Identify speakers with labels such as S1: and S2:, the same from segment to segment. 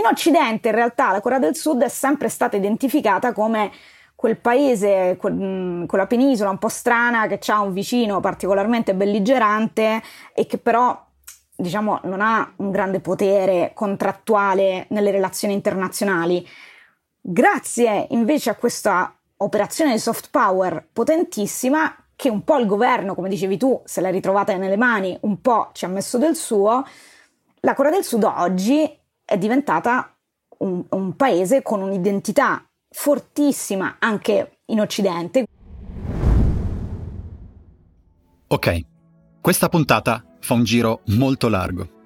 S1: In Occidente in realtà la Corea del Sud è sempre stata identificata come quel paese, quel, quella penisola un po' strana che ha un vicino particolarmente belligerante e che però diciamo non ha un grande potere contrattuale nelle relazioni internazionali. Grazie invece a questa operazione di soft power potentissima che un po' il governo, come dicevi tu, se l'è ritrovata nelle mani, un po' ci ha messo del suo, la Corea del Sud oggi è diventata un, un paese con un'identità fortissima anche in Occidente.
S2: Ok, questa puntata fa un giro molto largo.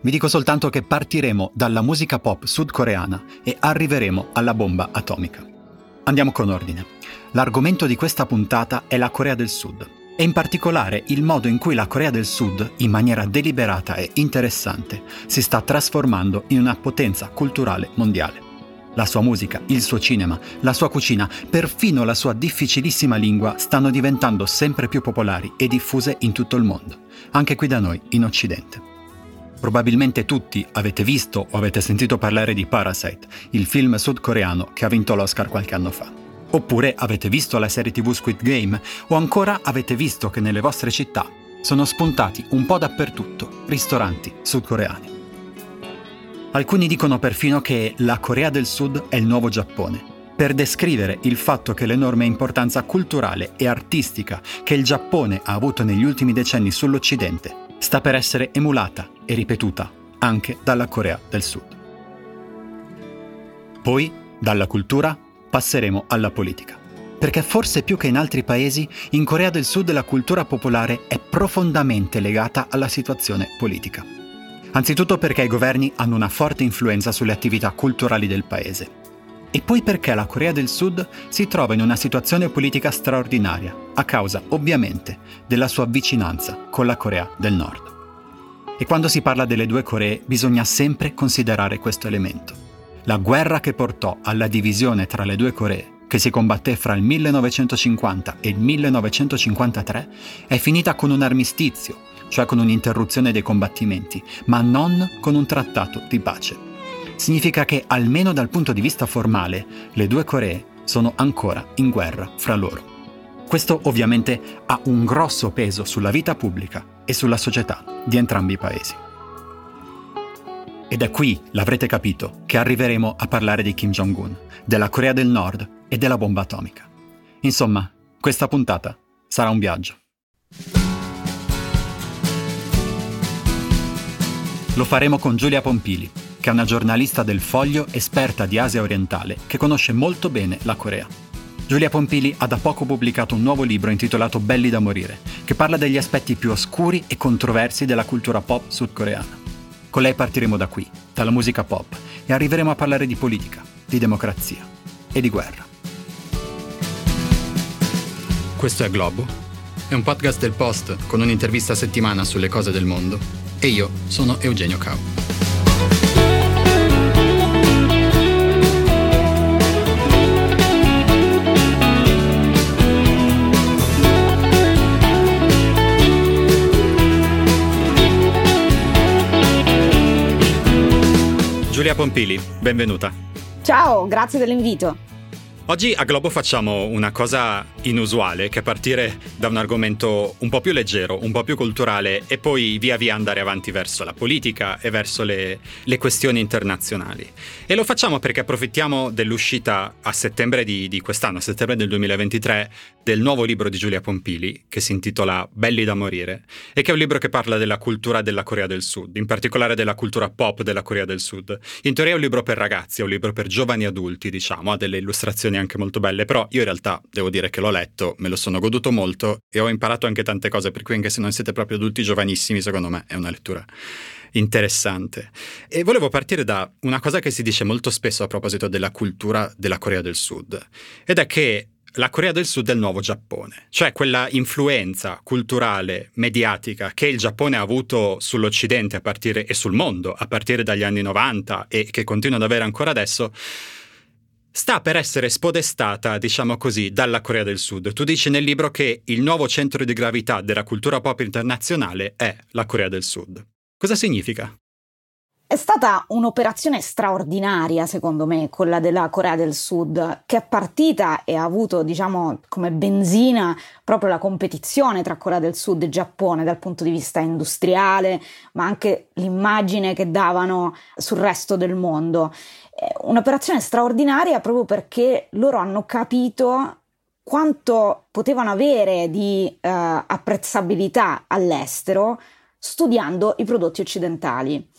S2: Vi dico soltanto che partiremo dalla musica pop sudcoreana e arriveremo alla bomba atomica. Andiamo con ordine. L'argomento di questa puntata è la Corea del Sud e in particolare il modo in cui la Corea del Sud, in maniera deliberata e interessante, si sta trasformando in una potenza culturale mondiale. La sua musica, il suo cinema, la sua cucina, perfino la sua difficilissima lingua stanno diventando sempre più popolari e diffuse in tutto il mondo, anche qui da noi, in Occidente. Probabilmente tutti avete visto o avete sentito parlare di Parasite, il film sudcoreano che ha vinto l'Oscar qualche anno fa. Oppure avete visto la serie TV Squid Game o ancora avete visto che nelle vostre città sono spuntati un po' dappertutto ristoranti sudcoreani. Alcuni dicono perfino che la Corea del Sud è il nuovo Giappone, per descrivere il fatto che l'enorme importanza culturale e artistica che il Giappone ha avuto negli ultimi decenni sull'Occidente sta per essere emulata e ripetuta anche dalla Corea del Sud. Poi, dalla cultura, passeremo alla politica. Perché forse più che in altri paesi, in Corea del Sud la cultura popolare è profondamente legata alla situazione politica. Anzitutto perché i governi hanno una forte influenza sulle attività culturali del paese. E poi perché la Corea del Sud si trova in una situazione politica straordinaria, a causa, ovviamente, della sua vicinanza con la Corea del Nord. E quando si parla delle due Coree bisogna sempre considerare questo elemento. La guerra che portò alla divisione tra le due Coree, che si combatté fra il 1950 e il 1953, è finita con un armistizio cioè con un'interruzione dei combattimenti, ma non con un trattato di pace. Significa che, almeno dal punto di vista formale, le due Coree sono ancora in guerra fra loro. Questo ovviamente ha un grosso peso sulla vita pubblica e sulla società di entrambi i paesi. Ed è qui, l'avrete capito, che arriveremo a parlare di Kim Jong-un, della Corea del Nord e della bomba atomica. Insomma, questa puntata sarà un viaggio. Lo faremo con Giulia Pompili, che è una giornalista del Foglio esperta di Asia orientale che conosce molto bene la Corea. Giulia Pompili ha da poco pubblicato un nuovo libro intitolato Belli da morire, che parla degli aspetti più oscuri e controversi della cultura pop sudcoreana. Con lei partiremo da qui, dalla musica pop, e arriveremo a parlare di politica, di democrazia e di guerra. Questo è Globo, è un podcast del Post con un'intervista a settimana sulle cose del mondo e io sono Eugenio Cao. Giulia Pompili, benvenuta.
S1: Ciao, grazie dell'invito.
S2: Oggi a Globo facciamo una cosa inusuale, che è partire da un argomento un po' più leggero, un po' più culturale e poi via via andare avanti verso la politica e verso le, le questioni internazionali. E lo facciamo perché approfittiamo dell'uscita a settembre di, di quest'anno, a settembre del 2023, del nuovo libro di Giulia Pompili, che si intitola Belli da morire, e che è un libro che parla della cultura della Corea del Sud, in particolare della cultura pop della Corea del Sud. In teoria è un libro per ragazzi, è un libro per giovani adulti, diciamo, ha delle illustrazioni anche molto belle, però io in realtà devo dire che l'ho letto, me lo sono goduto molto e ho imparato anche tante cose, per cui anche se non siete proprio adulti giovanissimi, secondo me è una lettura interessante. E volevo partire da una cosa che si dice molto spesso a proposito della cultura della Corea del Sud, ed è che la Corea del Sud è il nuovo Giappone, cioè quella influenza culturale, mediatica che il Giappone ha avuto sull'Occidente a partire, e sul mondo a partire dagli anni 90 e che continua ad avere ancora adesso, sta per essere spodestata, diciamo così, dalla Corea del Sud. Tu dici nel libro che il nuovo centro di gravità della cultura pop internazionale è la Corea del Sud. Cosa significa?
S1: È stata un'operazione straordinaria, secondo me, quella della Corea del Sud, che è partita e ha avuto, diciamo, come benzina proprio la competizione tra Corea del Sud e Giappone dal punto di vista industriale, ma anche l'immagine che davano sul resto del mondo. È un'operazione straordinaria proprio perché loro hanno capito quanto potevano avere di eh, apprezzabilità all'estero studiando i prodotti occidentali.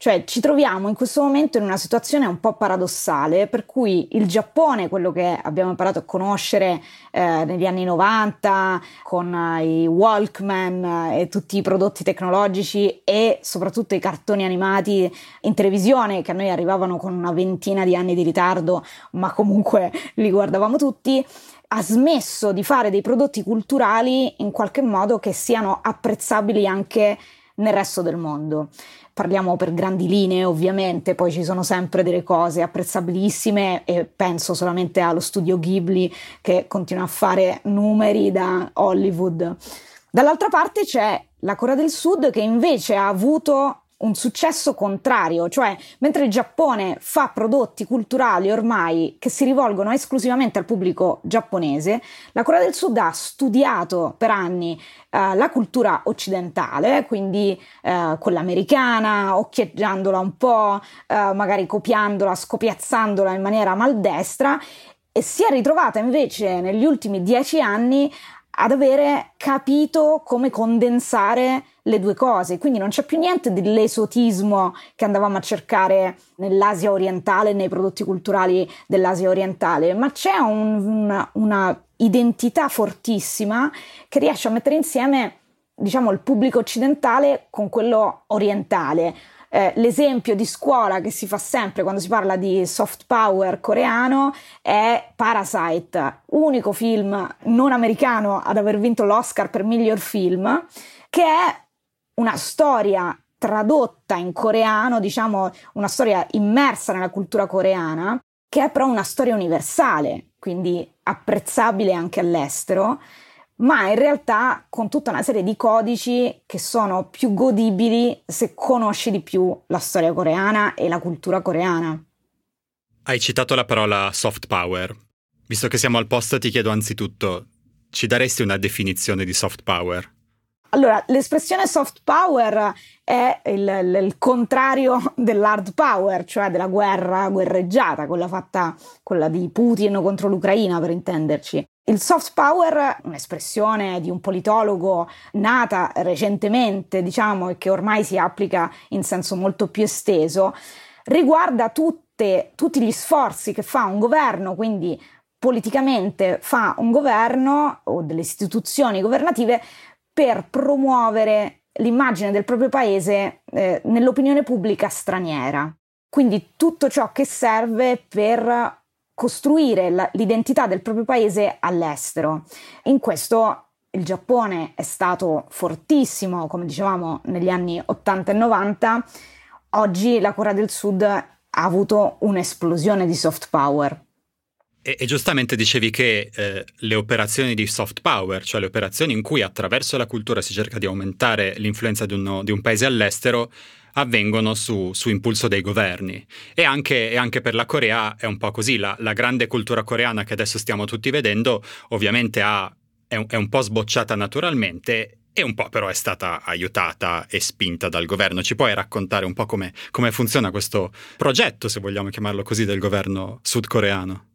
S1: Cioè ci troviamo in questo momento in una situazione un po' paradossale per cui il Giappone, quello che abbiamo imparato a conoscere eh, negli anni 90 con eh, i Walkman eh, e tutti i prodotti tecnologici e soprattutto i cartoni animati in televisione che a noi arrivavano con una ventina di anni di ritardo, ma comunque li guardavamo tutti, ha smesso di fare dei prodotti culturali in qualche modo che siano apprezzabili anche nel resto del mondo parliamo per grandi linee ovviamente, poi ci sono sempre delle cose apprezzabilissime e penso solamente allo studio Ghibli che continua a fare numeri da Hollywood. Dall'altra parte c'è la Corea del Sud che invece ha avuto un successo contrario, cioè mentre il Giappone fa prodotti culturali ormai che si rivolgono esclusivamente al pubblico giapponese, la Corea del Sud ha studiato per anni eh, la cultura occidentale, quindi eh, quella americana, occhieggiandola un po', eh, magari copiandola, scopiazzandola in maniera maldestra e si è ritrovata invece negli ultimi dieci anni ad avere capito come condensare le due cose, quindi non c'è più niente dell'esotismo che andavamo a cercare nell'Asia orientale, nei prodotti culturali dell'Asia orientale, ma c'è un, una, una identità fortissima che riesce a mettere insieme diciamo il pubblico occidentale con quello orientale. Eh, l'esempio di scuola che si fa sempre quando si parla di soft power coreano è Parasite, unico film non americano ad aver vinto l'Oscar per miglior film, che è una storia tradotta in coreano, diciamo una storia immersa nella cultura coreana, che è però una storia universale, quindi apprezzabile anche all'estero, ma in realtà con tutta una serie di codici che sono più godibili se conosci di più la storia coreana e la cultura coreana.
S3: Hai citato la parola soft power. Visto che siamo al posto, ti chiedo anzitutto, ci daresti una definizione di soft power?
S1: Allora, l'espressione soft power è il, il, il, contrario dell'hard power, cioè della guerra guerreggiata, quella fatta, quella di Putin contro l'Ucraina, per intenderci. Il soft power, un'espressione di un politologo nata recentemente, diciamo, e che ormai si applica in senso molto più esteso, riguarda tutte, tutti gli sforzi che fa un governo, quindi politicamente fa un governo o delle istituzioni governative per promuovere l'immagine del proprio paese eh, nell'opinione pubblica straniera. Quindi tutto ciò che serve per costruire la, l'identità del proprio paese all'estero. In questo il Giappone è stato fortissimo, come dicevamo, negli anni 80 e 90. Oggi la Corea del Sud ha avuto un'esplosione di soft power.
S3: E, e, giustamente dicevi che eh, le operazioni di soft power, cioè le operazioni in cui attraverso la cultura si cerca di aumentare l'influenza di, uno, di un paese all'estero, avvengono su, su, impulso dei governi. E anche, e anche, per la Corea è un po' così. La, la, grande cultura coreana che adesso stiamo tutti vedendo, ovviamente ha, è, un, è un po' sbocciata naturalmente e un po' però è stata aiutata e spinta dal governo. Ci puoi raccontare un po' come, come funziona questo progetto, se vogliamo chiamarlo così, del governo sudcoreano?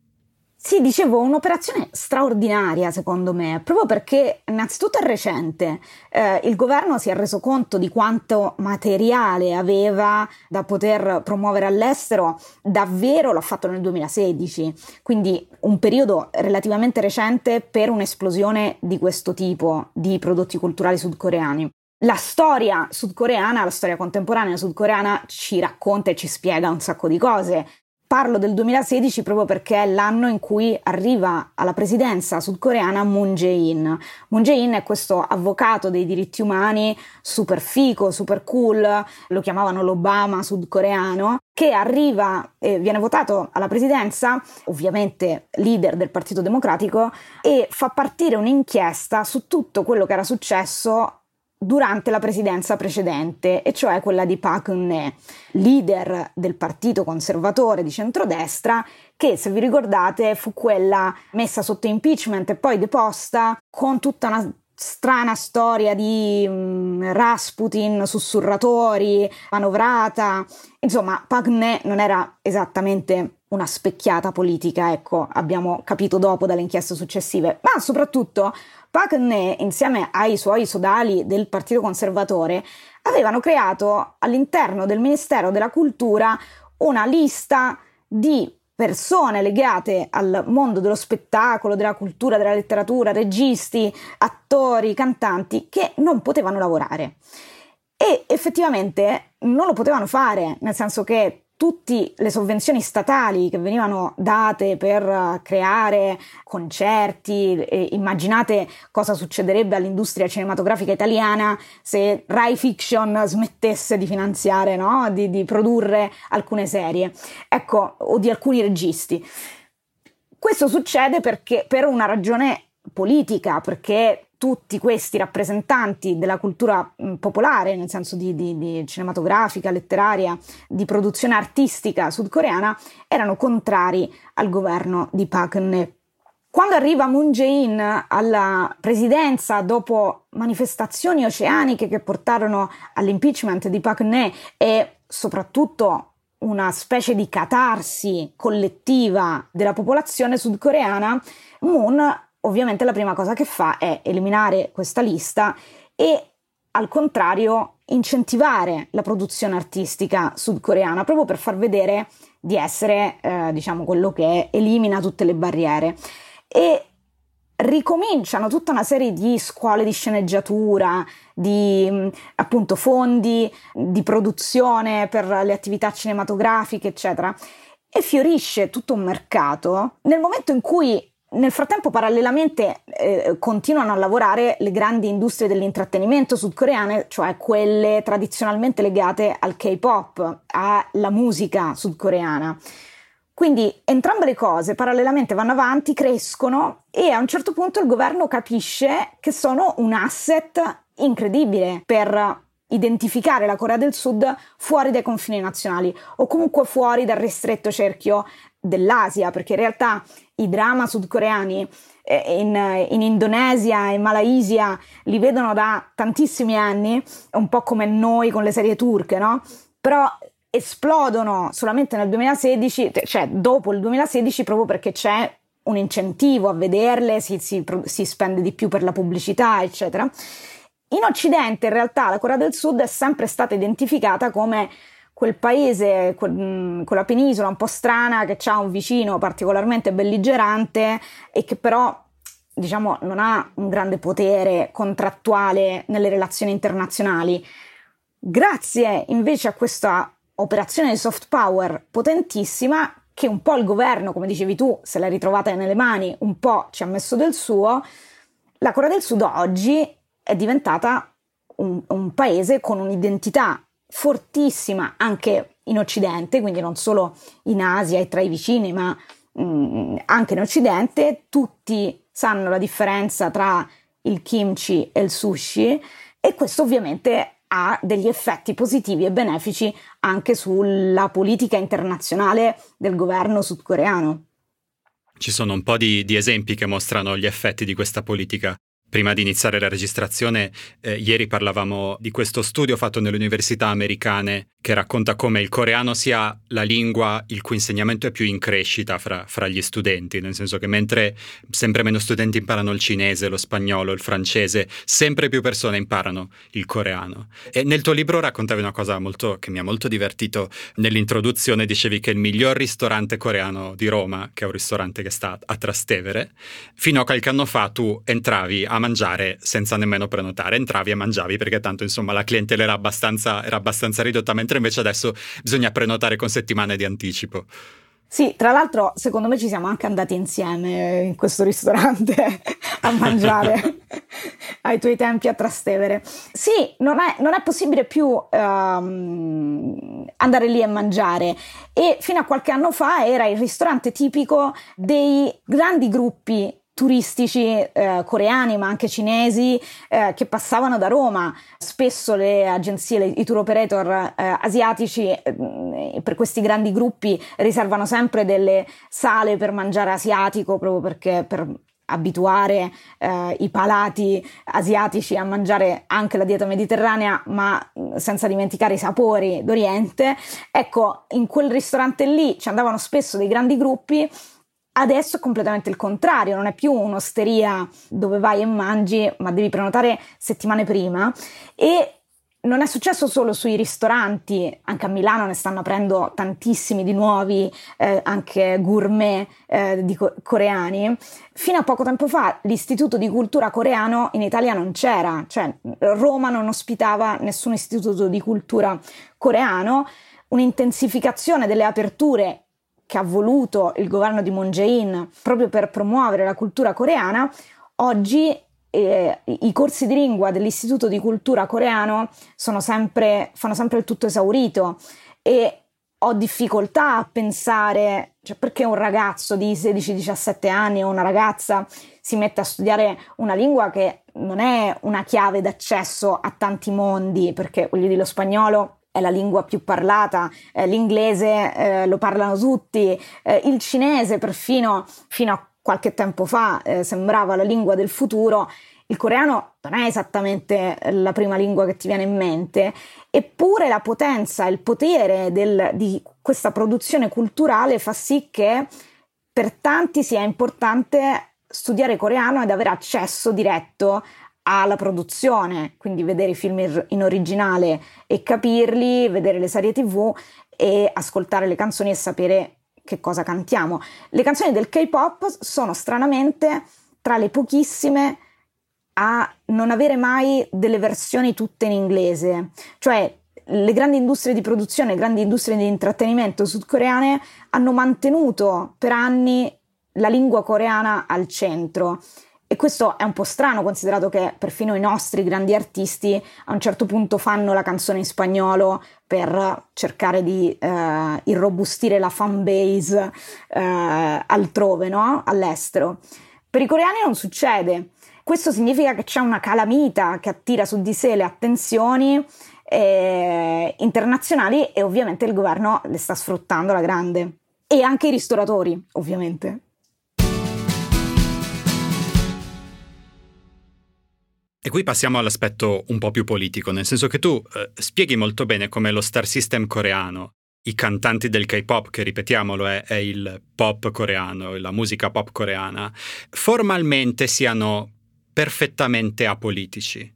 S1: Sì, dicevo, un'operazione straordinaria secondo me, proprio perché innanzitutto è recente, eh, il governo si è reso conto di quanto materiale aveva da poter promuovere all'estero, davvero l'ha fatto nel 2016, quindi un periodo relativamente recente per un'esplosione di questo tipo di prodotti culturali sudcoreani. La storia sudcoreana, la storia contemporanea sudcoreana ci racconta e ci spiega un sacco di cose. Parlo del 2016 proprio perché è l'anno in cui arriva alla presidenza sudcoreana Moon Jae-in. Moon Jae-in è questo avvocato dei diritti umani super fico, super cool, lo chiamavano l'Obama sudcoreano, che arriva e viene votato alla presidenza, ovviamente leader del Partito Democratico, e fa partire un'inchiesta su tutto quello che era successo durante la presidenza precedente, e cioè quella di Park Geun-hye, leader del partito conservatore di centrodestra, che se vi ricordate fu quella messa sotto impeachment e poi deposta con tutta una strana storia di um, Rasputin, sussurratori, manovrata. Insomma, Geun-hye non era esattamente una specchiata politica, ecco, abbiamo capito dopo dalle inchieste successive, ma soprattutto Geun-hye, insieme ai suoi sodali del Partito Conservatore, avevano creato all'interno del Ministero della Cultura una lista di persone legate al mondo dello spettacolo, della cultura, della letteratura, registi, attori, cantanti che non potevano lavorare. E effettivamente non lo potevano fare, nel senso che tutte le sovvenzioni statali che venivano date per eh, creare concerti, immaginate cosa succederebbe all'industria cinematografica italiana se Rai Fiction smettesse di finanziare, no? di, di produrre alcune serie, ecco, o di alcuni registi. Questo succede perché, per una ragione politica, perché tutti questi rappresentanti della cultura mm, popolare, nel senso di, di, di, cinematografica, letteraria, di produzione artistica sudcoreana, erano contrari al governo di Park Geun-hye. Quando arriva Moon Jae-in alla presidenza dopo manifestazioni oceaniche che portarono all'impeachment di Park Geun-hye e soprattutto una specie di catarsi collettiva della popolazione sudcoreana, Moon ovviamente la prima cosa che fa è eliminare questa lista e al contrario incentivare la produzione artistica sudcoreana proprio per far vedere di essere eh, diciamo quello che elimina tutte le barriere e ricominciano tutta una serie di scuole di sceneggiatura, di mm, appunto fondi di produzione per le attività cinematografiche, eccetera. E fiorisce tutto un mercato nel momento in cui nel frattempo, parallelamente, eh, continuano a lavorare le grandi industrie dell'intrattenimento sudcoreane, cioè quelle tradizionalmente legate al K-pop, alla musica sudcoreana. Quindi entrambe le cose parallelamente vanno avanti, crescono e a un certo punto il governo capisce che sono un asset incredibile per identificare la Corea del Sud fuori dai confini nazionali o comunque fuori dal ristretto cerchio dell'Asia, perché in realtà i drama sudcoreani eh, in, in, Indonesia e Malaysia li vedono da tantissimi anni, un po' come noi con le serie turche, no? Però esplodono solamente nel 2016, cioè dopo il 2016, proprio perché c'è un incentivo a vederle, si, si, si spende di più per la pubblicità, eccetera. In Occidente, in realtà, la Corea del Sud è sempre stata identificata come quel paese, quel, quella penisola un po' strana che ha un vicino particolarmente belligerante e che però diciamo non ha un grande potere contrattuale nelle relazioni internazionali. Grazie invece a questa operazione di soft power potentissima che un po' il governo, come dicevi tu, se l'è ritrovata nelle mani, un po' ci ha messo del suo, la Corea del Sud oggi è diventata un, un paese con un'identità fortissima anche in Occidente, quindi non solo in Asia e tra i vicini, ma mh, mm, anche in Occidente, tutti sanno la differenza tra il kimchi e il sushi e questo ovviamente ha degli effetti positivi e benefici anche sulla politica internazionale del governo sudcoreano.
S3: Ci sono un po' di, di esempi che mostrano gli effetti di questa politica. Prima di iniziare la registrazione, eh, ieri parlavamo di questo studio fatto nelle università americane che racconta come il coreano sia la lingua il cui insegnamento è più in crescita fra, fra, gli studenti, nel senso che mentre sempre meno studenti imparano il cinese, lo spagnolo, il francese, sempre più persone imparano il coreano. E nel tuo libro raccontavi una cosa molto, che mi ha molto divertito, nell'introduzione dicevi che il miglior ristorante coreano di Roma, che è un ristorante che sta a Trastevere, fino a qualche anno fa tu entravi a mangiare senza nemmeno prenotare, entravi e mangiavi perché tanto insomma la clientela era abbastanza, era abbastanza ridotta, mentre invece adesso bisogna prenotare con settimane di anticipo.
S1: Sì, tra l'altro secondo me ci siamo anche andati insieme in questo ristorante a mangiare ai tuoi tempi a Trastevere. Sì, non è, non è possibile più um, andare lì a mangiare e fino a qualche anno fa era il ristorante tipico dei grandi gruppi turistici eh, coreani ma anche cinesi eh, che passavano da Roma. Spesso le agenzie, le, i tour operator eh, asiatici eh, per questi grandi gruppi riservano sempre delle sale per mangiare asiatico proprio perché per abituare eh, i palati asiatici a mangiare anche la dieta mediterranea, ma senza dimenticare i sapori d'Oriente. Ecco, in quel ristorante lì ci andavano spesso dei grandi gruppi Adesso è completamente il contrario, non è più un'osteria dove vai e mangi, ma devi prenotare settimane prima e non è successo solo sui ristoranti, anche a Milano ne stanno aprendo tantissimi di nuovi, eh, anche gourmet eh, co- coreani. Fino a poco tempo fa l'istituto di cultura coreano in Italia non c'era, cioè Roma non ospitava nessun istituto di cultura coreano. Un'intensificazione delle aperture che ha voluto il governo di Moon Jae-in proprio per promuovere la cultura coreana, oggi eh, i corsi di lingua dell'Istituto di Cultura Coreano sempre, fanno sempre il tutto esaurito e ho difficoltà a pensare, cioè perché un ragazzo di 16-17 anni o una ragazza si mette a studiare una lingua che non è una chiave d'accesso a tanti mondi, perché voglio dire lo spagnolo è la lingua più parlata, eh, l'inglese eh, lo parlano tutti, eh, il cinese perfino fino a qualche tempo fa eh, sembrava la lingua del futuro, il coreano non è esattamente la prima lingua che ti viene in mente, eppure la potenza, il potere del, di questa produzione culturale fa sì che per tanti sia importante studiare coreano ed avere accesso diretto alla produzione, quindi vedere i film in originale e capirli, vedere le serie tv e ascoltare le canzoni e sapere che cosa cantiamo. Le canzoni del K-pop sono stranamente tra le pochissime a non avere mai delle versioni tutte in inglese, cioè le grandi industrie di produzione, le grandi industrie di intrattenimento sudcoreane hanno mantenuto per anni la lingua coreana al centro e questo è un po' strano considerato che perfino i nostri grandi artisti a un certo punto fanno la canzone in spagnolo per cercare di eh, irrobustire la fan base eh, altrove, no? all'estero. Per i coreani non succede. Questo significa che c'è una calamita che attira su di sé le attenzioni eh, internazionali e ovviamente il governo le sta sfruttando alla grande. E anche i ristoratori, ovviamente.
S3: E qui passiamo all'aspetto un po' più politico, nel senso che tu eh, spieghi molto bene come lo star system coreano, i cantanti del K-pop, che ripetiamolo è, è il pop coreano, la musica pop coreana, formalmente siano perfettamente apolitici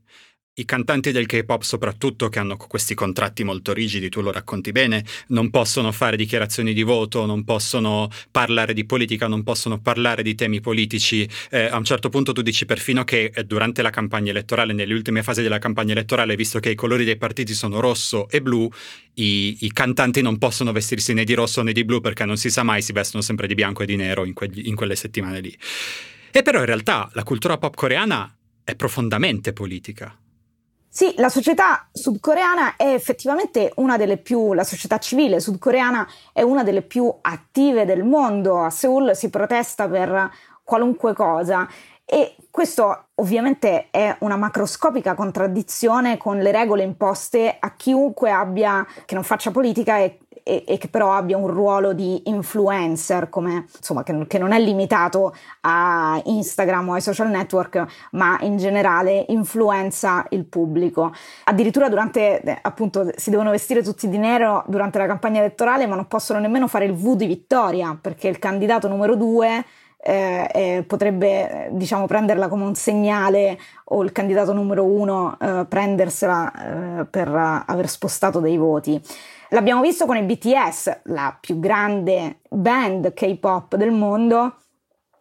S3: i cantanti del K-pop soprattutto che hanno questi contratti molto rigidi, tu lo racconti bene, non possono fare dichiarazioni di voto, non possono parlare di politica, non possono parlare di temi politici. Eh, a un certo punto tu dici perfino che eh, durante la campagna elettorale, nelle ultime fasi della campagna elettorale, visto che i colori dei partiti sono rosso e blu, i, i cantanti non possono vestirsi né di rosso né di blu perché non si sa mai, si vestono sempre di bianco e di nero in, quegli, in quelle settimane lì. E però in realtà la cultura pop coreana è profondamente politica
S1: sì, la società sudcoreana è effettivamente una delle più, la società civile sudcoreana è una delle più attive del mondo. A Seoul si protesta per qualunque cosa e questo ovviamente è una macroscopica contraddizione con le regole imposte a chiunque abbia, che non faccia politica e e, e, che però abbia un ruolo di influencer, come, insomma, che, che, non è limitato a Instagram o ai social network, ma in generale influenza il pubblico. Addirittura durante, appunto, si devono vestire tutti di nero durante la campagna elettorale, ma non possono nemmeno fare il V di vittoria, perché il candidato numero due eh, eh, potrebbe diciamo prenderla come un segnale o il candidato numero uno eh, prendersela eh, per aver spostato dei voti. L'abbiamo visto con i BTS, la più grande band K-pop del mondo.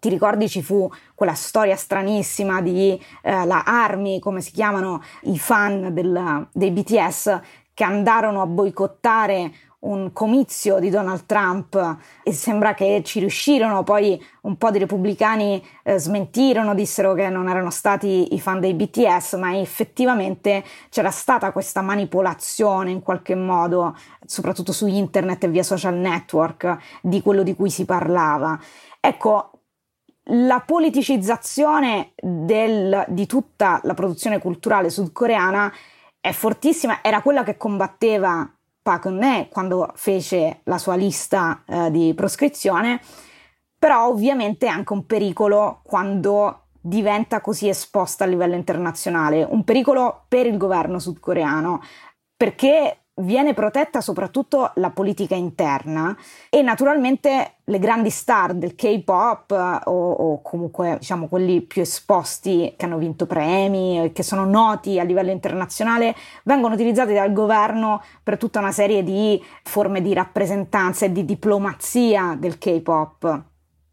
S1: Ti ricordi ci fu quella storia stranissima di eh, la Army, come si chiamano i fan del, dei BTS, che andarono a boicottare un comizio di Donald Trump e sembra che ci riuscirono, poi un po' di repubblicani eh, smentirono, dissero che non erano stati i fan dei BTS, ma effettivamente c'era stata questa manipolazione in qualche modo, soprattutto su internet e via social network, di quello di cui si parlava. Ecco, la politicizzazione del, di tutta la produzione culturale sudcoreana è fortissima, era quella che combatteva Park Geun-hye quando fece la sua lista eh, di proscrizione, però ovviamente è anche un pericolo quando diventa così esposta a livello internazionale, un pericolo per il governo sudcoreano, perché viene protetta soprattutto la politica interna e naturalmente le grandi star del K-pop o, o, comunque diciamo quelli più esposti che hanno vinto premi che sono noti a livello internazionale vengono utilizzati dal governo per tutta una serie di forme di rappresentanza e di diplomazia del K-pop.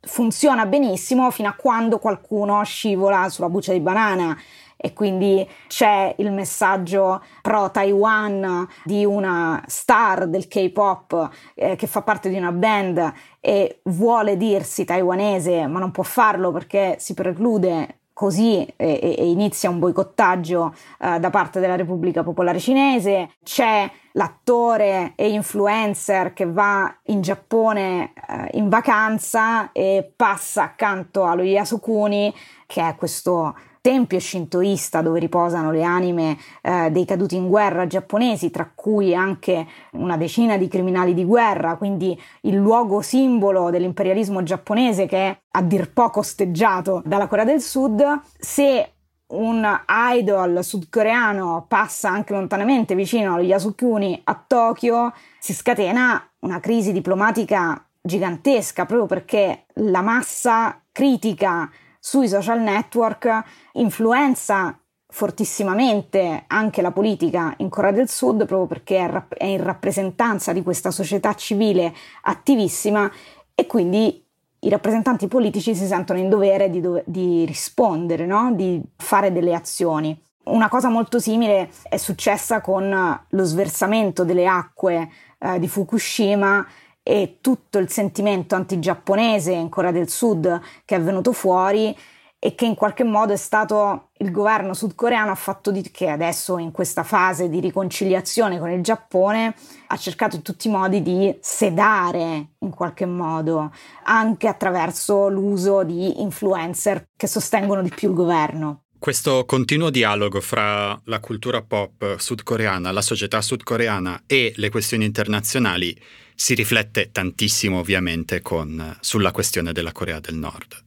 S1: Funziona benissimo fino a quando qualcuno scivola sulla buccia di banana e quindi c'è il messaggio pro Taiwan di una star del K-pop eh, che fa parte di una band e vuole dirsi taiwanese ma non può farlo perché si preclude così e, e, inizia un boicottaggio eh, da parte della Repubblica Popolare Cinese, c'è l'attore e influencer che va in Giappone eh, in vacanza e passa accanto allo Yasukuni, che è questo tempio shintoista dove riposano le anime eh, dei caduti in guerra giapponesi, tra cui anche una decina di criminali di guerra, quindi il luogo simbolo dell'imperialismo giapponese che è a dir poco osteggiato dalla Corea del Sud, se un idol sudcoreano passa anche lontanamente vicino allo Yasukuni a Tokyo, si scatena una crisi diplomatica gigantesca proprio perché la massa critica sui social network influenza fortissimamente anche la politica in Corea del Sud proprio perché è, in rappresentanza di questa società civile attivissima e quindi i rappresentanti politici si sentono in dovere di, dove, di rispondere, no? di fare delle azioni. Una cosa molto simile è successa con lo sversamento delle acque eh, di Fukushima e tutto il sentimento antigiapponese in Corea del Sud che è venuto fuori e che in qualche modo è stato il governo sudcoreano ha fatto di che adesso in questa fase di riconciliazione con il Giappone ha cercato in tutti i modi di sedare in qualche modo anche attraverso l'uso di influencer che sostengono di più il governo.
S3: Questo continuo dialogo fra la cultura pop sudcoreana, la società sudcoreana e le questioni internazionali si riflette tantissimo ovviamente con, sulla questione della Corea del Nord.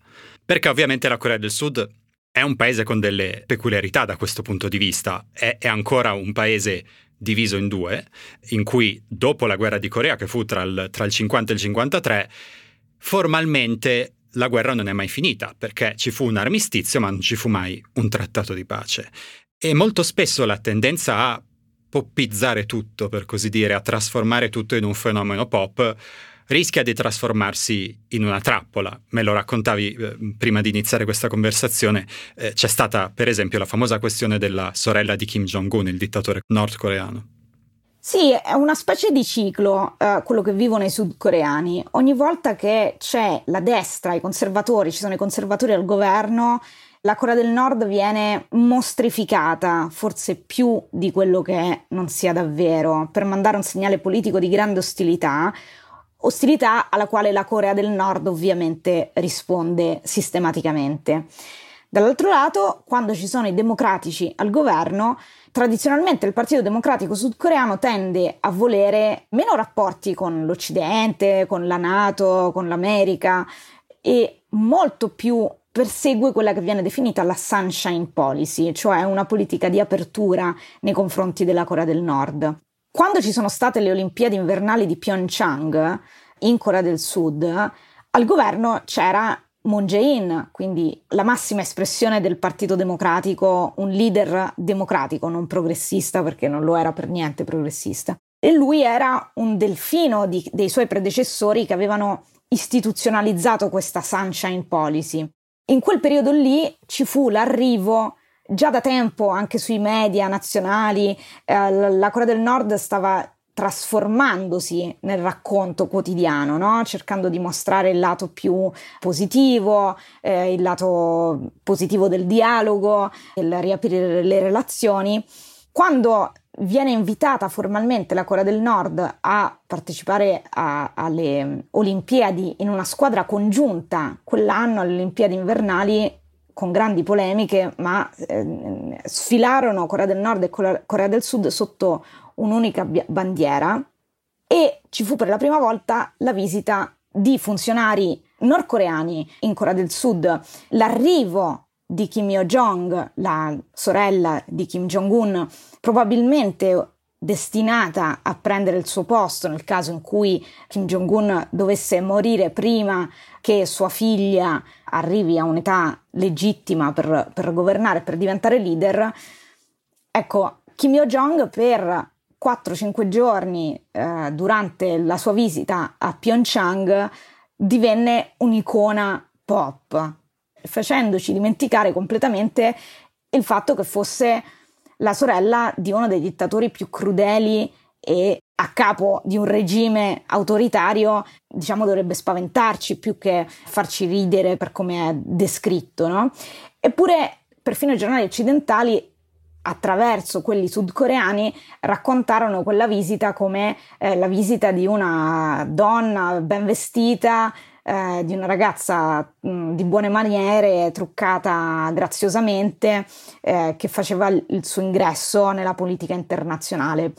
S3: Perché ovviamente la Corea del Sud è un paese con delle peculiarità da questo punto di vista, è, è ancora un paese diviso in due, in cui dopo la guerra di Corea, che fu tra il, tra il 50 e il 53, formalmente la guerra non è mai finita, perché ci fu un armistizio, ma non ci fu mai un trattato di pace. E molto spesso la tendenza a poppizzare tutto, per così dire, a trasformare tutto in un fenomeno pop, rischia di trasformarsi in una trappola. Me lo raccontavi eh, prima di iniziare questa conversazione, eh, c'è stata per esempio la famosa questione della sorella di Kim Jong-un, il dittatore nordcoreano.
S1: Sì, è una specie di ciclo eh, quello che vivono i sudcoreani. Ogni volta che c'è la destra, i conservatori, ci sono i conservatori al governo, la Corea del Nord viene mostrificata, forse più di quello che non sia davvero, per mandare un segnale politico di grande ostilità, ostilità alla quale la Corea del Nord ovviamente risponde sistematicamente. Dall'altro lato, quando ci sono i democratici al governo, tradizionalmente il Partito Democratico sudcoreano tende a volere meno rapporti con l'Occidente, con la Nato, con l'America e molto più persegue quella che viene definita la Sunshine Policy, cioè una politica di apertura nei confronti della Corea del Nord. Quando ci sono state le Olimpiadi invernali di Pyeongchang in Corea del Sud, al governo c'era Moon Jae-in, quindi la massima espressione del Partito Democratico, un leader democratico, non progressista perché non lo era per niente progressista. E lui era un delfino di, dei suoi predecessori che avevano istituzionalizzato questa Sunshine Policy. In quel periodo lì ci fu l'arrivo già da tempo anche sui media nazionali, eh, la Corea del Nord stava trasformandosi nel racconto quotidiano, no? cercando di mostrare il lato più positivo, eh, il lato positivo del dialogo, il riaprire le relazioni. Quando viene invitata formalmente la Corea del Nord a partecipare a, alle Olimpiadi in una squadra congiunta quell'anno alle Olimpiadi invernali con grandi polemiche, ma eh, sfilarono Corea del Nord e Corea del Sud sotto un'unica bandiera e ci fu per la prima volta la visita di funzionari nordcoreani in Corea del Sud, l'arrivo di Kim Yo-jong, la sorella di Kim Jong-un, probabilmente destinata a prendere il suo posto nel caso in cui Kim Jong-un dovesse morire prima che sua figlia arrivi a un'età legittima per, per governare, per diventare leader. Ecco, Kim Yo-jong per 4-5 giorni eh, durante la sua visita a Pyeongchang divenne un'icona pop, facendoci dimenticare completamente il fatto che fosse la sorella di uno dei dittatori più crudeli e a capo di un regime autoritario, diciamo, dovrebbe spaventarci più che farci ridere per come è descritto, no? Eppure perfino i giornali occidentali attraverso quelli sudcoreani raccontarono quella visita come eh, la visita di una donna ben vestita, eh, di una ragazza mh, mm, di buone maniere, truccata graziosamente, eh, che faceva il suo ingresso nella politica internazionale.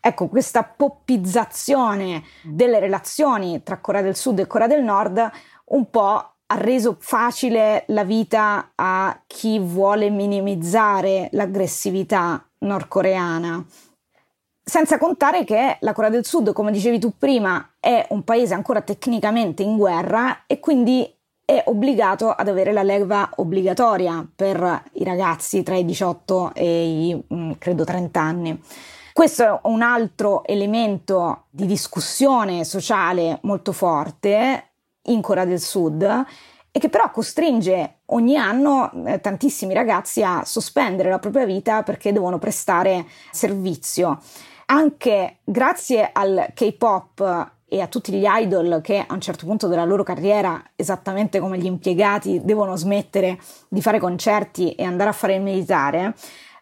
S1: Ecco, questa poppizzazione delle relazioni tra Corea del Sud e Corea del Nord un po' ha reso facile la vita a chi vuole minimizzare l'aggressività nordcoreana. Senza contare che la Corea del Sud, come dicevi tu prima, è un paese ancora tecnicamente in guerra e quindi è obbligato ad avere la leva obbligatoria per i ragazzi tra i 18 e i mm, credo 30 anni. Questo è un altro elemento di discussione sociale molto forte in Corea del Sud e che però costringe ogni anno eh, tantissimi ragazzi a sospendere la propria vita perché devono prestare servizio. Anche grazie al K-pop e a tutti gli idol che a un certo punto della loro carriera, esattamente come gli impiegati, devono smettere di fare concerti e andare a fare il militare,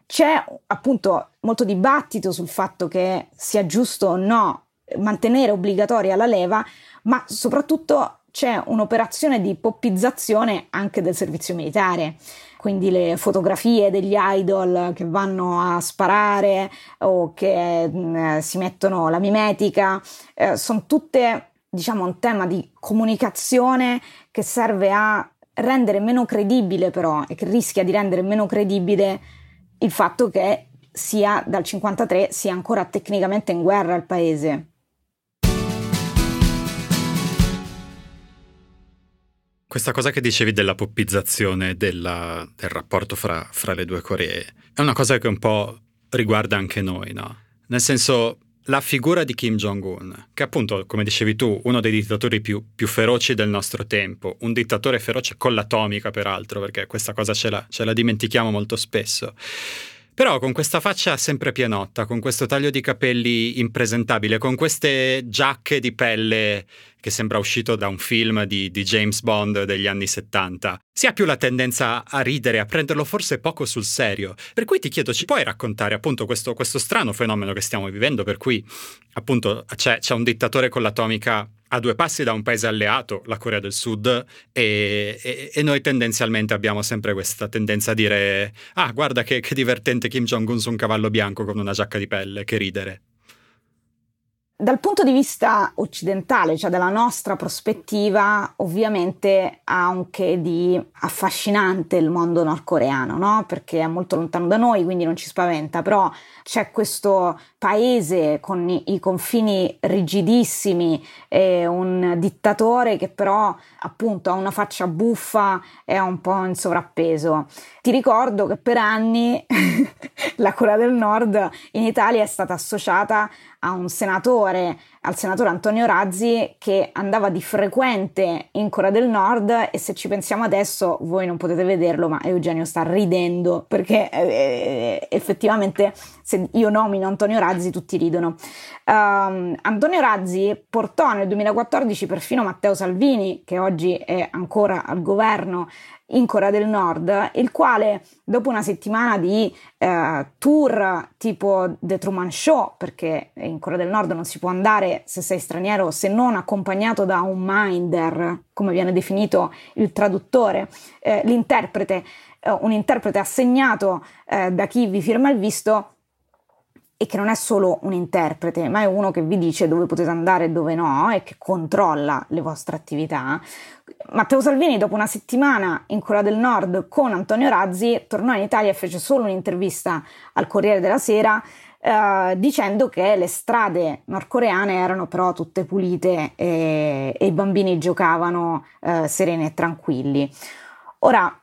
S1: c'è appunto molto dibattito sul fatto che sia giusto o no mantenere obbligatoria la leva, ma soprattutto c'è un'operazione di poppizzazione anche del servizio militare. Quindi le fotografie degli idol che vanno a sparare o che mh, mm, si mettono la mimetica, eh, sono tutte, diciamo, un tema di comunicazione che serve a rendere meno credibile però e che rischia di rendere meno credibile il fatto che sia dal 53 sia ancora tecnicamente in guerra il paese.
S3: Questa cosa che dicevi della poppizzazione della, del rapporto fra, fra, le due Coree è una cosa che un po' riguarda anche noi, no? Nel senso, la figura di Kim Jong-un, che appunto, come dicevi tu, uno dei dittatori più, più feroci del nostro tempo, un dittatore feroce con l'atomica peraltro, perché questa cosa ce la, ce la dimentichiamo molto spesso. Però con questa faccia sempre pienotta, con questo taglio di capelli impresentabile, con queste giacche di pelle che sembra uscito da un film di, di, James Bond degli anni 70, si ha più la tendenza a ridere, a prenderlo forse poco sul serio. Per cui ti chiedo, ci puoi raccontare appunto questo, questo strano fenomeno che stiamo vivendo, per cui appunto c'è, c'è un dittatore con l'atomica a due passi da un paese alleato, la Corea del Sud, e, e, e, noi tendenzialmente abbiamo sempre questa tendenza a dire ah guarda che, che divertente Kim Jong-un su un cavallo bianco con una giacca di pelle, che ridere.
S1: Dal punto di vista occidentale, cioè dalla nostra prospettiva, ovviamente ha un che di affascinante il mondo nordcoreano, no? Perché è molto lontano da noi, quindi non ci spaventa, però c'è questo paese con i, confini rigidissimi e un dittatore che però appunto ha una faccia buffa e è un po' in sovrappeso. Ti ricordo che per anni la Corea del Nord in Italia è stata associata a un senatore al senatore Antonio Razzi che andava di frequente in Corea del Nord e se ci pensiamo adesso voi non potete vederlo ma Eugenio sta ridendo perché eh, effettivamente se io nomino Antonio Razzi tutti ridono. Um, Antonio Razzi portò nel 2014 perfino Matteo Salvini che oggi è ancora al governo in Corea del Nord, il quale dopo una settimana di eh, tour tipo The Truman Show, perché in Corea del Nord non si può andare se sei straniero se non accompagnato da un minder, come viene definito il traduttore, eh, l'interprete, eh, un interprete assegnato eh, da chi vi firma il visto e che non è solo un interprete, ma è uno che vi dice dove potete andare e dove no e che controlla le vostre attività. Matteo Salvini, dopo una settimana in Corea del Nord con Antonio Razzi, tornò in Italia e fece solo un'intervista al Corriere della Sera eh, dicendo che le strade nordcoreane erano però tutte pulite e, e i bambini giocavano eh, sereni e tranquilli. Ora,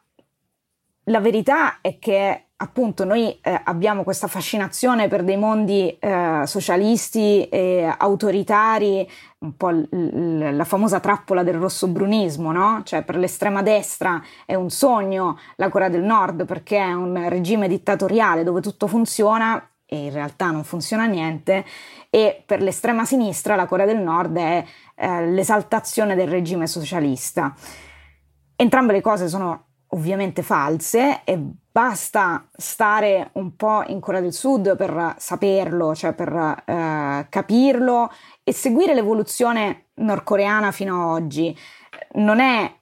S1: la verità è che appunto noi eh, abbiamo questa fascinazione per dei mondi eh, socialisti e autoritari, un po' l- l- la famosa trappola del rossobrunismo, no? Cioè per l'estrema destra è un sogno la Corea del Nord perché è un regime dittatoriale dove tutto funziona e in realtà non funziona niente e per l'estrema sinistra la Corea del Nord è eh, l'esaltazione del regime socialista. Entrambe le cose sono ovviamente false e basta stare un po' in Corea del Sud per saperlo, cioè per eh, capirlo e seguire l'evoluzione nordcoreana fino ad oggi. Non è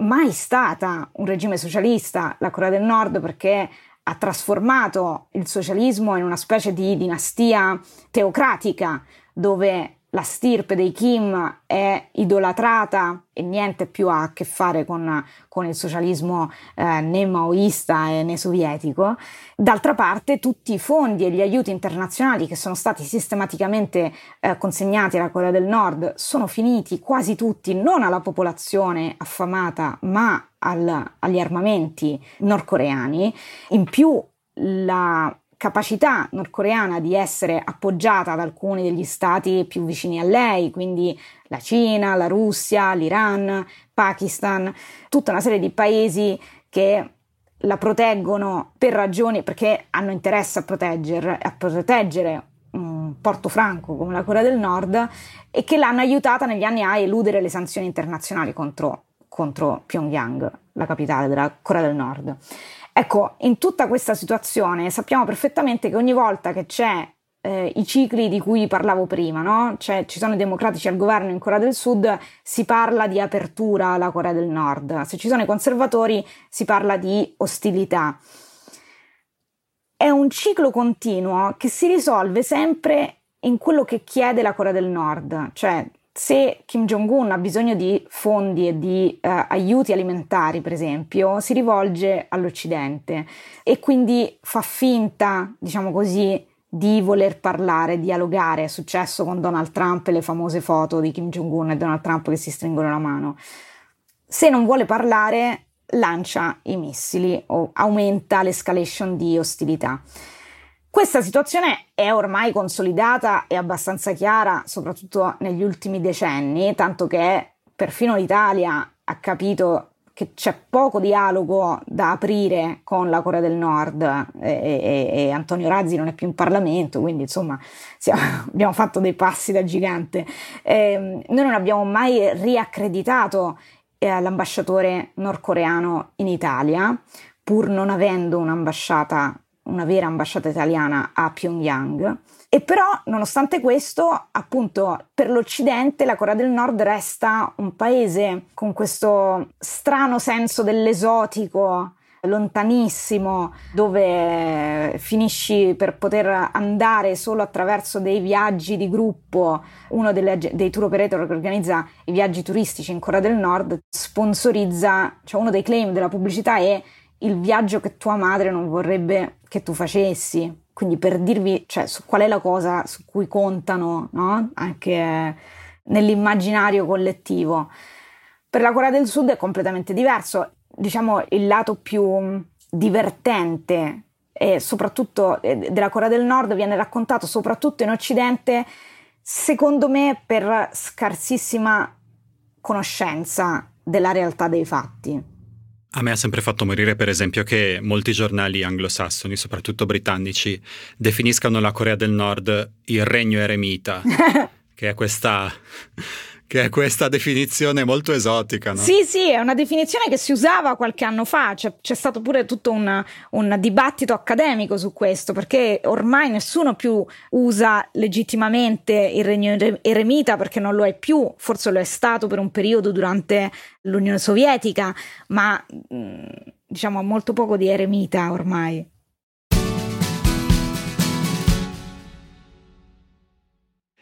S1: mai stata un regime socialista la Corea del Nord perché ha trasformato il socialismo in una specie di dinastia teocratica dove la stirpe dei Kim è idolatrata e niente più ha a che fare con, con il socialismo eh, né maoista né sovietico. D'altra parte tutti i fondi e gli aiuti internazionali che sono stati sistematicamente eh, consegnati alla Corea del Nord sono finiti quasi tutti non alla popolazione affamata ma al, agli armamenti nordcoreani. In più la capacità nordcoreana di essere appoggiata da alcuni degli stati più vicini a lei, quindi la Cina, la Russia, l'Iran, Pakistan, tutta una serie di paesi che la proteggono per ragioni perché hanno interesse a, protegger, a proteggere un porto franco come la Corea del Nord e che l'hanno aiutata negli anni a eludere le sanzioni internazionali contro, contro Pyongyang, la capitale della Corea del Nord. Ecco, in tutta questa situazione sappiamo perfettamente che ogni volta che c'è eh, i cicli di cui parlavo prima, no? Cioè ci sono i democratici al governo in Corea del Sud, si parla di apertura alla Corea del Nord. Se ci sono i conservatori, si parla di ostilità. È un ciclo continuo che si risolve sempre in quello che chiede la Corea del Nord, cioè se Kim Jong-un ha bisogno di fondi e di uh, aiuti alimentari, per esempio, si rivolge all'Occidente e quindi fa finta, diciamo così, di voler parlare, dialogare. È successo con Donald Trump e le famose foto di Kim Jong-un e Donald Trump che si stringono la mano. Se non vuole parlare, lancia i missili o aumenta l'escalation di ostilità. Questa situazione è ormai consolidata e abbastanza chiara, soprattutto negli ultimi decenni, tanto che perfino l'Italia ha capito che c'è poco dialogo da aprire con la Corea del Nord e, e, e Antonio Razzi non è più in Parlamento, quindi insomma siamo, abbiamo fatto dei passi da gigante. Eh, noi non abbiamo mai riaccreditato eh, l'ambasciatore nordcoreano in Italia, pur non avendo un'ambasciata una vera ambasciata italiana a Pyongyang. E però, nonostante questo, appunto, per l'Occidente la Corea del Nord resta un paese con questo strano senso dell'esotico, lontanissimo, dove finisci per poter andare solo attraverso dei viaggi di gruppo. Uno delle, dei tour operator che organizza i viaggi turistici in Corea del Nord sponsorizza, cioè uno dei claim della pubblicità è il viaggio che tua madre non vorrebbe che tu facessi. Quindi per dirvi cioè, su qual è la cosa su cui contano no? anche nell'immaginario collettivo. Per la Corea del Sud è completamente diverso. Diciamo il lato più divertente e soprattutto della Corea del Nord viene raccontato soprattutto in Occidente secondo me per scarsissima conoscenza della realtà dei fatti.
S3: A me ha sempre fatto morire, per esempio, che molti giornali anglosassoni, soprattutto britannici, definiscano la Corea del Nord il regno eremita, che è questa che è questa definizione molto esotica. No?
S1: Sì, sì, è una definizione che si usava qualche anno fa, c'è, c'è stato pure tutto un, un, dibattito accademico su questo, perché ormai nessuno più usa legittimamente il regno eremita perché non lo è più, forse lo è stato per un periodo durante l'Unione Sovietica, ma diciamo molto poco di eremita ormai.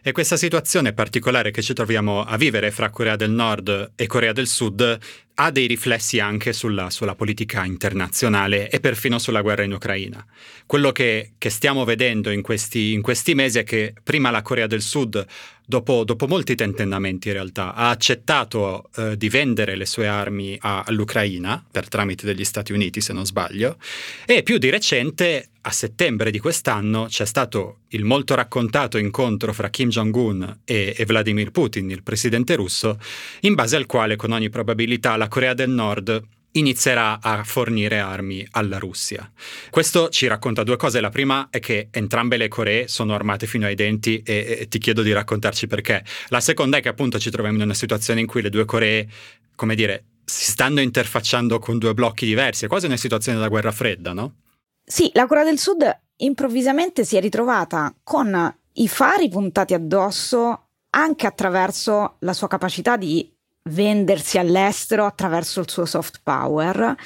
S3: E questa situazione particolare che ci troviamo a vivere fra Corea del Nord e Corea del Sud ha dei riflessi anche sulla, sulla politica internazionale e perfino sulla guerra in Ucraina. Quello che, che stiamo vedendo in questi, in questi, mesi è che prima la Corea del Sud, dopo, dopo molti tentennamenti in realtà, ha accettato eh, di vendere le sue armi a, all'Ucraina per tramite degli Stati Uniti, se non sbaglio, e più di recente a settembre di quest'anno c'è stato il molto raccontato incontro fra Kim Jong-un e, e, Vladimir Putin, il presidente russo, in base al quale con ogni probabilità la Corea del Nord inizierà a fornire armi alla Russia. Questo ci racconta due cose. La prima è che entrambe le Coree sono armate fino ai denti e, e ti chiedo di raccontarci perché. La seconda è che appunto ci troviamo in una situazione in cui le due Coree, come dire, si stanno interfacciando con due blocchi diversi, è quasi una situazione da guerra fredda, no?
S1: Sì, la Corea del Sud improvvisamente si è ritrovata con i fari puntati addosso anche attraverso la sua capacità di vendersi all'estero attraverso il suo soft power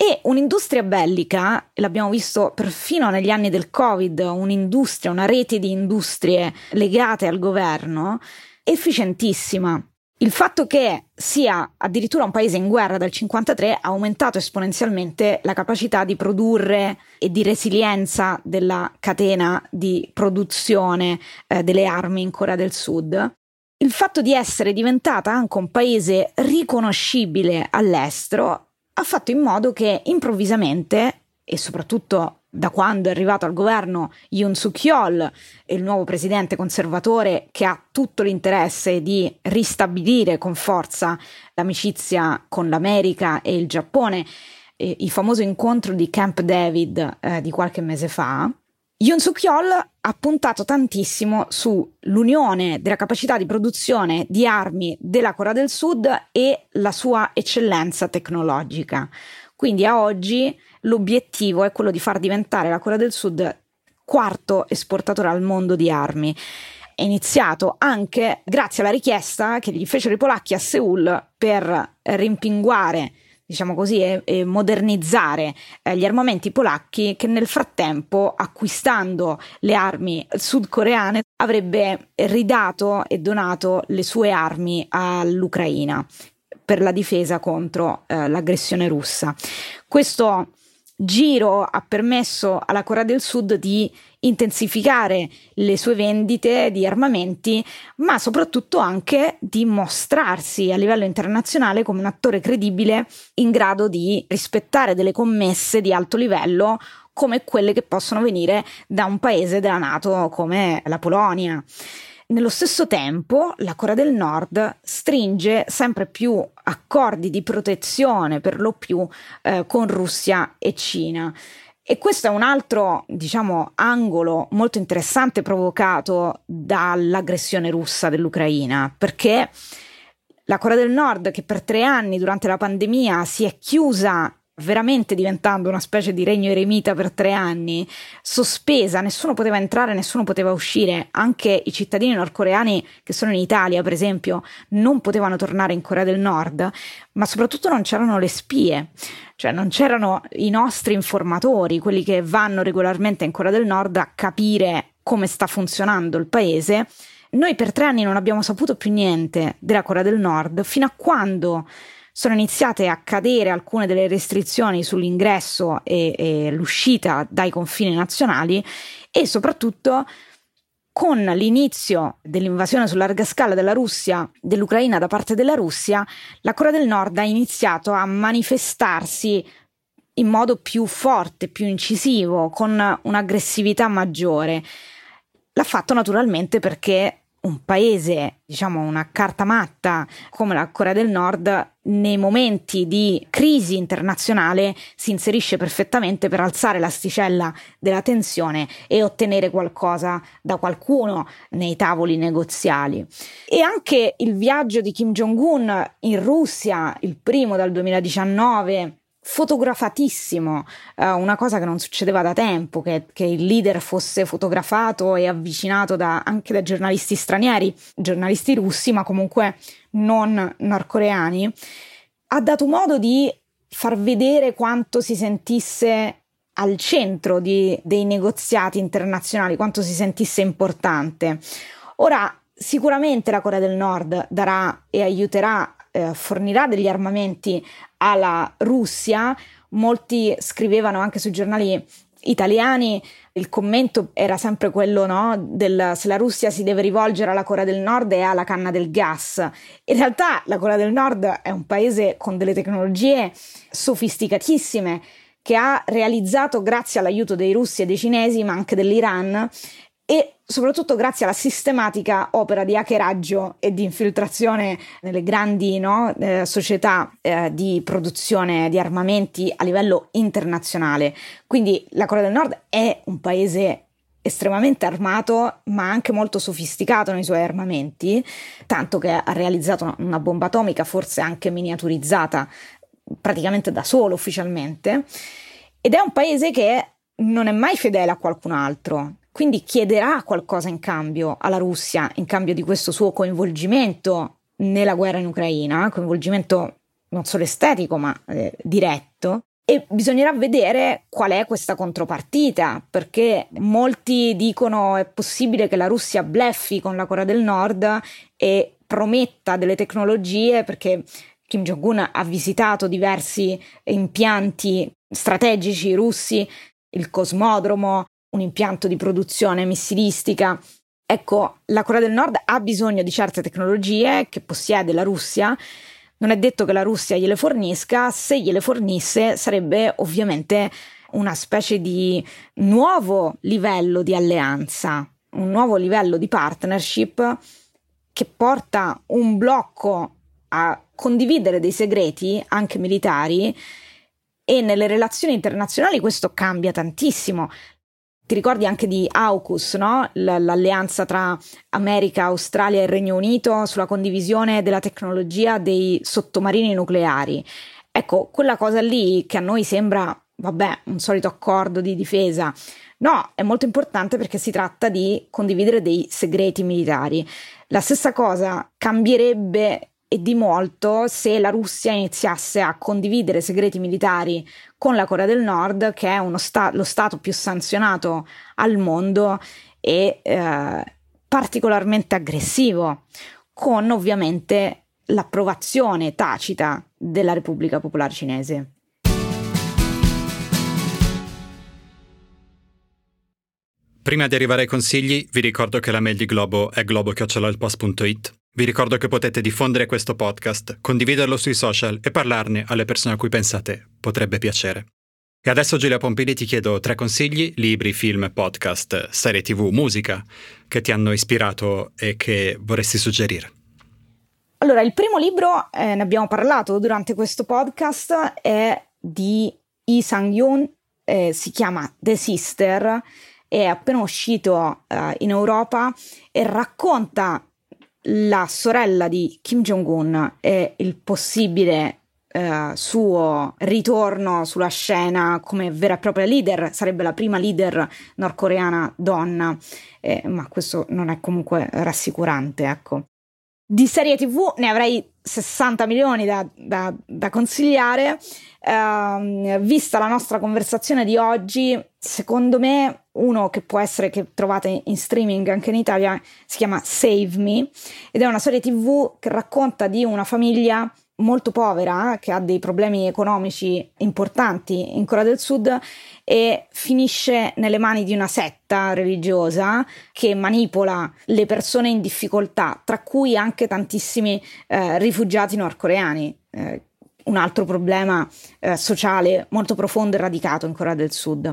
S1: e un'industria bellica, l'abbiamo visto perfino negli anni del Covid, un'industria, una rete di industrie legate al governo, efficientissima. Il fatto che sia addirittura un paese in guerra dal 1953 ha aumentato esponenzialmente la capacità di produrre e di resilienza della catena di produzione eh, delle armi in Corea del Sud. Il fatto di essere diventata anche un paese riconoscibile all'estero ha fatto in modo che improvvisamente, e soprattutto da quando è arrivato al governo Yoon Suk-yeol, il nuovo presidente conservatore che ha tutto l'interesse di ristabilire con forza l'amicizia con l'America e il Giappone, eh, il famoso incontro di Camp David eh, di qualche mese fa, Yoon Suk-yeol ha puntato tantissimo sull'unione della capacità di produzione di armi della Corea del Sud e la sua eccellenza tecnologica. Quindi a oggi l'obiettivo è quello di far diventare la Corea del Sud quarto esportatore al mondo di armi. È iniziato anche grazie alla richiesta che gli fecero i polacchi a Seoul per rimpinguare diciamo così, e, e modernizzare eh, gli armamenti polacchi che nel frattempo, acquistando le armi sudcoreane, avrebbe ridato e donato le sue armi all'Ucraina per la difesa contro eh, l'aggressione russa. Questo giro ha permesso alla Corea del Sud di intensificare le sue vendite di armamenti, ma soprattutto anche di mostrarsi a livello internazionale come un attore credibile in grado di rispettare delle commesse di alto livello come quelle che possono venire da un paese della Nato come la Polonia. Nello stesso tempo, la Corea del Nord stringe sempre più accordi di protezione, per lo più eh, con Russia e Cina. E questo è un altro, diciamo, angolo molto interessante provocato dall'aggressione russa dell'Ucraina, perché la Corea del Nord, che per tre anni durante la pandemia si è chiusa veramente diventando una specie di regno eremita per tre anni, sospesa, nessuno poteva entrare, nessuno poteva uscire, anche i cittadini nordcoreani che sono in Italia, per esempio, non potevano tornare in Corea del Nord, ma soprattutto non c'erano le spie, cioè non c'erano i nostri informatori, quelli che vanno regolarmente in Corea del Nord a capire come sta funzionando il paese. Noi per tre anni non abbiamo saputo più niente della Corea del Nord. Fino a quando sono iniziate a cadere alcune delle restrizioni sull'ingresso e, e l'uscita dai confini nazionali e soprattutto con l'inizio dell'invasione su larga scala della Russia, dell'Ucraina da parte della Russia, la Corea del Nord ha iniziato a manifestarsi in modo più forte, più incisivo, con un'aggressività maggiore. L'ha fatto naturalmente perché un paese, diciamo una carta matta come la Corea del Nord, nei momenti di crisi internazionale si inserisce perfettamente per alzare l'asticella della tensione e ottenere qualcosa da qualcuno nei tavoli negoziali. E anche il viaggio di Kim Jong-un in Russia, il primo dal 2019, fotografatissimo, uh, una cosa che non succedeva da tempo, che, che, il leader fosse fotografato e avvicinato da, anche da giornalisti stranieri, giornalisti russi, ma comunque non nordcoreani, ha dato modo di far vedere quanto si sentisse al centro di, dei negoziati internazionali, quanto si sentisse importante. Ora, sicuramente la Corea del Nord darà e aiuterà eh, fornirà degli armamenti alla Russia. Molti scrivevano anche sui giornali italiani, il commento era sempre quello no, del se la Russia si deve rivolgere alla Corea del Nord e alla canna del gas. In realtà la Corea del Nord è un paese con delle tecnologie sofisticatissime che ha realizzato grazie all'aiuto dei russi e dei cinesi, ma anche dell'Iran, e soprattutto grazie alla sistematica opera di hackeraggio e di infiltrazione nelle grandi no, eh, società eh, di produzione di armamenti a livello internazionale. Quindi la Corea del Nord è un paese estremamente armato ma anche molto sofisticato nei suoi armamenti, tanto che ha realizzato una bomba atomica forse anche miniaturizzata praticamente da solo ufficialmente ed è un paese che non è mai fedele a qualcun altro, quindi chiederà qualcosa in cambio alla Russia, in cambio di questo suo coinvolgimento nella guerra in Ucraina, coinvolgimento non solo estetico ma eh, diretto. E bisognerà vedere qual è questa contropartita, perché molti dicono è possibile che la Russia bleffi con la Corea del Nord e prometta delle tecnologie perché Kim Jong-un ha visitato diversi impianti strategici russi, il cosmodromo, un impianto di produzione missilistica. Ecco, la Corea del Nord ha bisogno di certe tecnologie che possiede la Russia. Non è detto che la Russia gliele fornisca, se gliele fornisse sarebbe ovviamente una specie di nuovo livello di alleanza, un nuovo livello di partnership che porta un blocco a condividere dei segreti, anche militari, e nelle relazioni internazionali questo cambia tantissimo ti ricordi anche di AUKUS, no? L- l'alleanza tra America, Australia e Regno Unito sulla condivisione della tecnologia dei sottomarini nucleari. Ecco, quella cosa lì che a noi sembra, vabbè, un solito accordo di difesa. No, è molto importante perché si tratta di condividere dei segreti militari. La stessa cosa cambierebbe e di molto se la Russia iniziasse a condividere segreti militari con la Corea del Nord, che è sta- lo Stato più sanzionato al mondo e eh, particolarmente aggressivo, con ovviamente l'approvazione tacita della Repubblica Popolare Cinese.
S3: Prima di arrivare ai consigli, vi ricordo che la mail di Globo è globo.it vi ricordo che potete diffondere questo podcast, condividerlo sui social e parlarne alle persone a cui pensate potrebbe piacere. E adesso Giulia Pompili ti chiedo tre consigli, libri, film, podcast, serie tv, musica, che ti hanno ispirato e che vorresti suggerire.
S1: Allora, il primo libro, eh, ne abbiamo parlato durante questo podcast, è di Lee Sang-yoon, eh, si chiama The Sister, è appena uscito eh, in Europa e racconta la sorella di Kim Jong-un e il possibile eh, suo ritorno sulla scena come vera e propria leader, sarebbe la prima leader nordcoreana donna, eh, ma questo non è comunque rassicurante, ecco. Di serie TV ne avrei 60 milioni da, da, da consigliare. Uh, vista la nostra conversazione di oggi, secondo me uno che può essere che trovate in streaming anche in Italia si chiama Save Me ed è una serie tv che racconta di una famiglia molto povera che ha dei problemi economici importanti in Corea del Sud e finisce nelle mani di una setta religiosa che manipola le persone in difficoltà, tra cui anche tantissimi eh, rifugiati nordcoreani. Eh, un altro problema eh, sociale molto profondo e radicato in Corea del Sud.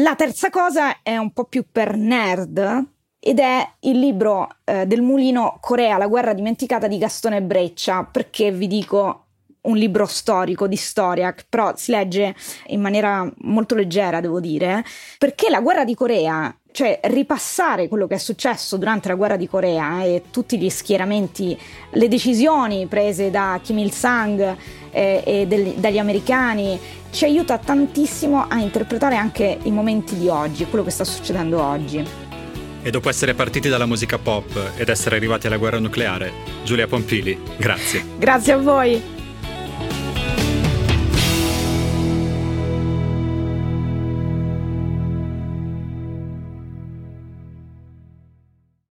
S1: La terza cosa è un po' più per nerd ed è il libro eh, del mulino Corea, la guerra dimenticata di Gastone Breccia, perché vi dico un libro storico di storia, però si legge in maniera molto leggera, devo dire, perché la guerra di Corea, cioè ripassare quello che è successo durante la guerra di Corea e tutti gli schieramenti, le decisioni prese da Kim Il-sung eh, e del, dagli americani, ci aiuta tantissimo a interpretare anche i momenti di oggi, quello che sta succedendo oggi.
S3: E dopo essere partiti dalla musica pop ed essere arrivati alla guerra nucleare, Giulia Pompili, grazie.
S1: Grazie a voi.